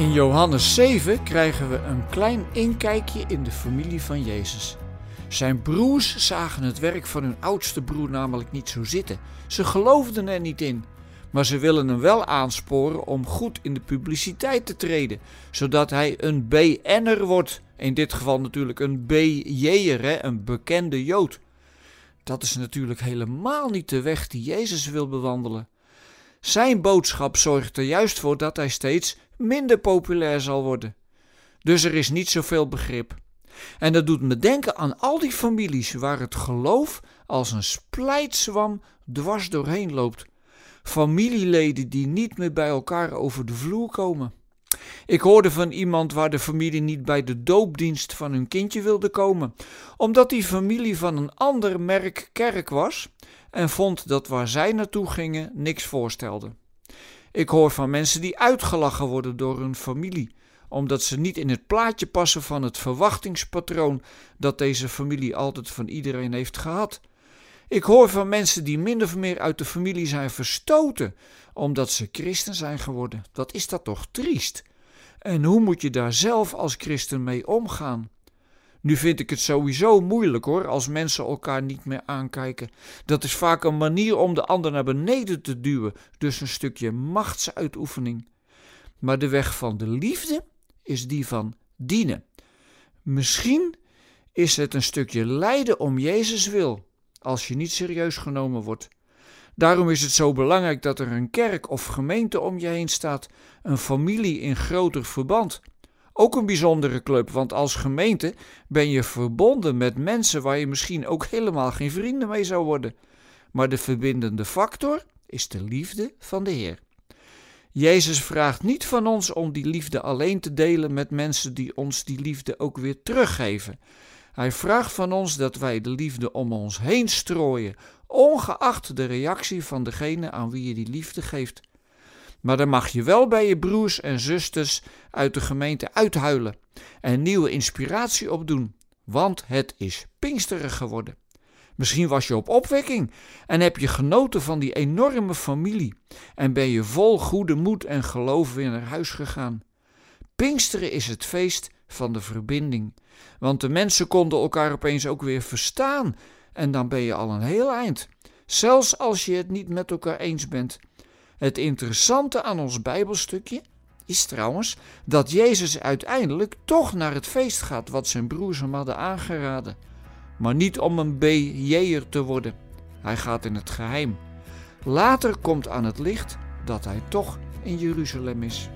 In Johannes 7 krijgen we een klein inkijkje in de familie van Jezus. Zijn broers zagen het werk van hun oudste broer namelijk niet zo zitten. Ze geloofden er niet in. Maar ze willen hem wel aansporen om goed in de publiciteit te treden, zodat hij een BN'er wordt. In dit geval natuurlijk een BJ'er, een bekende Jood. Dat is natuurlijk helemaal niet de weg die Jezus wil bewandelen. Zijn boodschap zorgt er juist voor dat hij steeds minder populair zal worden. Dus er is niet zoveel begrip. En dat doet me denken aan al die families waar het geloof als een splijtswam dwars doorheen loopt. Familieleden die niet meer bij elkaar over de vloer komen. Ik hoorde van iemand waar de familie niet bij de doopdienst van hun kindje wilde komen, omdat die familie van een ander merk kerk was en vond dat waar zij naartoe gingen niks voorstelde. Ik hoor van mensen die uitgelachen worden door hun familie, omdat ze niet in het plaatje passen van het verwachtingspatroon dat deze familie altijd van iedereen heeft gehad. Ik hoor van mensen die min of meer uit de familie zijn verstoten, omdat ze christen zijn geworden. Wat is dat toch triest? En hoe moet je daar zelf als christen mee omgaan? Nu vind ik het sowieso moeilijk hoor, als mensen elkaar niet meer aankijken. Dat is vaak een manier om de ander naar beneden te duwen, dus een stukje machtsuitoefening. Maar de weg van de liefde is die van dienen. Misschien is het een stukje lijden om Jezus wil, als je niet serieus genomen wordt. Daarom is het zo belangrijk dat er een kerk of gemeente om je heen staat, een familie in groter verband. Ook een bijzondere club, want als gemeente ben je verbonden met mensen waar je misschien ook helemaal geen vrienden mee zou worden. Maar de verbindende factor is de liefde van de Heer. Jezus vraagt niet van ons om die liefde alleen te delen met mensen die ons die liefde ook weer teruggeven. Hij vraagt van ons dat wij de liefde om ons heen strooien, ongeacht de reactie van degene aan wie je die liefde geeft. Maar dan mag je wel bij je broers en zusters uit de gemeente uithuilen en nieuwe inspiratie opdoen, want het is Pinksteren geworden. Misschien was je op opwekking en heb je genoten van die enorme familie en ben je vol goede moed en geloof weer naar huis gegaan. Pinksteren is het feest van de verbinding, want de mensen konden elkaar opeens ook weer verstaan en dan ben je al een heel eind, zelfs als je het niet met elkaar eens bent. Het interessante aan ons Bijbelstukje is trouwens dat Jezus uiteindelijk toch naar het feest gaat wat zijn broers hem hadden aangeraden. Maar niet om een BJ'er te worden. Hij gaat in het geheim. Later komt aan het licht dat hij toch in Jeruzalem is.